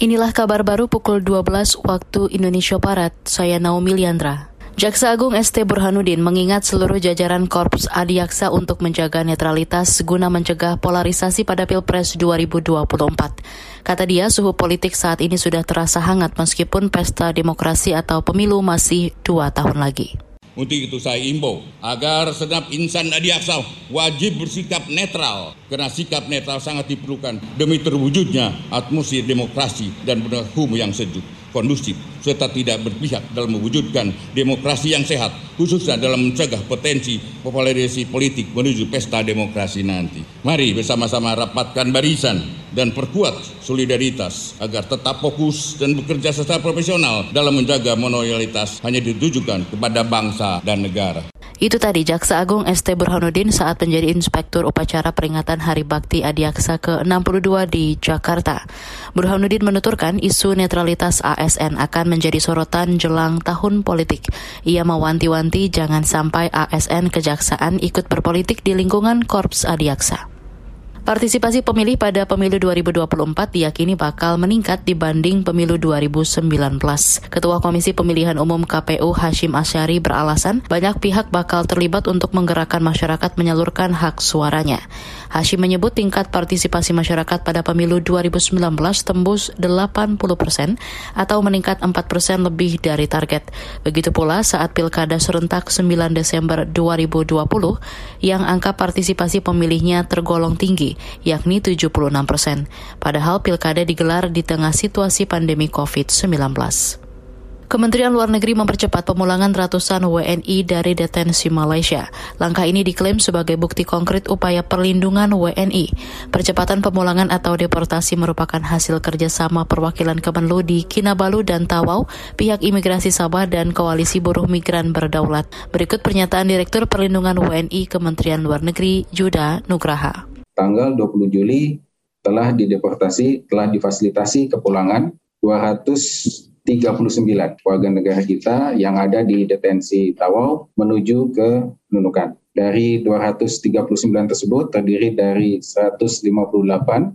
Inilah kabar baru pukul 12 waktu Indonesia Barat. Saya Naomi Liandra. Jaksa Agung ST Burhanuddin mengingat seluruh jajaran Korps Adiaksa untuk menjaga netralitas guna mencegah polarisasi pada Pilpres 2024. Kata dia, suhu politik saat ini sudah terasa hangat meskipun pesta demokrasi atau pemilu masih dua tahun lagi. Untuk itu saya imbau agar segenap insan adiaksa wajib bersikap netral. Karena sikap netral sangat diperlukan demi terwujudnya atmosfer demokrasi dan benar hukum yang sejuk kondusif serta tidak berpihak dalam mewujudkan demokrasi yang sehat khususnya dalam mencegah potensi polarisasi politik menuju pesta demokrasi nanti. Mari bersama-sama rapatkan barisan dan perkuat solidaritas agar tetap fokus dan bekerja secara profesional dalam menjaga monoyalitas hanya ditujukan kepada bangsa dan negara. Itu tadi Jaksa Agung ST Burhanuddin saat menjadi Inspektur Upacara Peringatan Hari Bakti Adiaksa ke-62 di Jakarta. Burhanuddin menuturkan isu netralitas ASN akan menjadi sorotan jelang tahun politik. Ia mewanti-wanti jangan sampai ASN kejaksaan ikut berpolitik di lingkungan Korps Adiaksa. Partisipasi pemilih pada pemilu 2024 diyakini bakal meningkat dibanding pemilu 2019. Ketua Komisi Pemilihan Umum KPU Hashim Asyari beralasan banyak pihak bakal terlibat untuk menggerakkan masyarakat menyalurkan hak suaranya. Hashim menyebut tingkat partisipasi masyarakat pada pemilu 2019 tembus 80 persen atau meningkat 4 persen lebih dari target. Begitu pula saat Pilkada serentak 9 Desember 2020 yang angka partisipasi pemilihnya tergolong tinggi yakni 76 persen. Padahal pilkada digelar di tengah situasi pandemi COVID-19. Kementerian Luar Negeri mempercepat pemulangan ratusan WNI dari detensi Malaysia. Langkah ini diklaim sebagai bukti konkret upaya perlindungan WNI. Percepatan pemulangan atau deportasi merupakan hasil kerjasama perwakilan Kemenlu di Kinabalu dan Tawau, pihak imigrasi Sabah dan Koalisi Buruh Migran Berdaulat. Berikut pernyataan Direktur Perlindungan WNI Kementerian Luar Negeri, Juda Nugraha tanggal 20 Juli telah dideportasi, telah difasilitasi kepulangan 239 warga negara kita yang ada di detensi Tawau menuju ke Nunukan. Dari 239 tersebut terdiri dari 158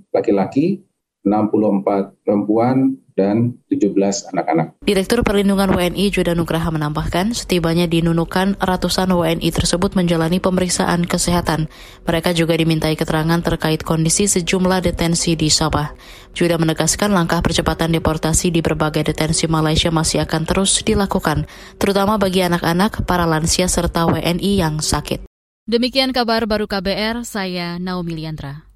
laki-laki, 64 perempuan, dan 17 anak-anak. Direktur Perlindungan WNI Juda Nugraha menambahkan, setibanya di Nunukan, ratusan WNI tersebut menjalani pemeriksaan kesehatan. Mereka juga dimintai keterangan terkait kondisi sejumlah detensi di Sabah. Juda menegaskan langkah percepatan deportasi di berbagai detensi Malaysia masih akan terus dilakukan, terutama bagi anak-anak, para lansia, serta WNI yang sakit. Demikian kabar baru KBR, saya Naomi Liandra.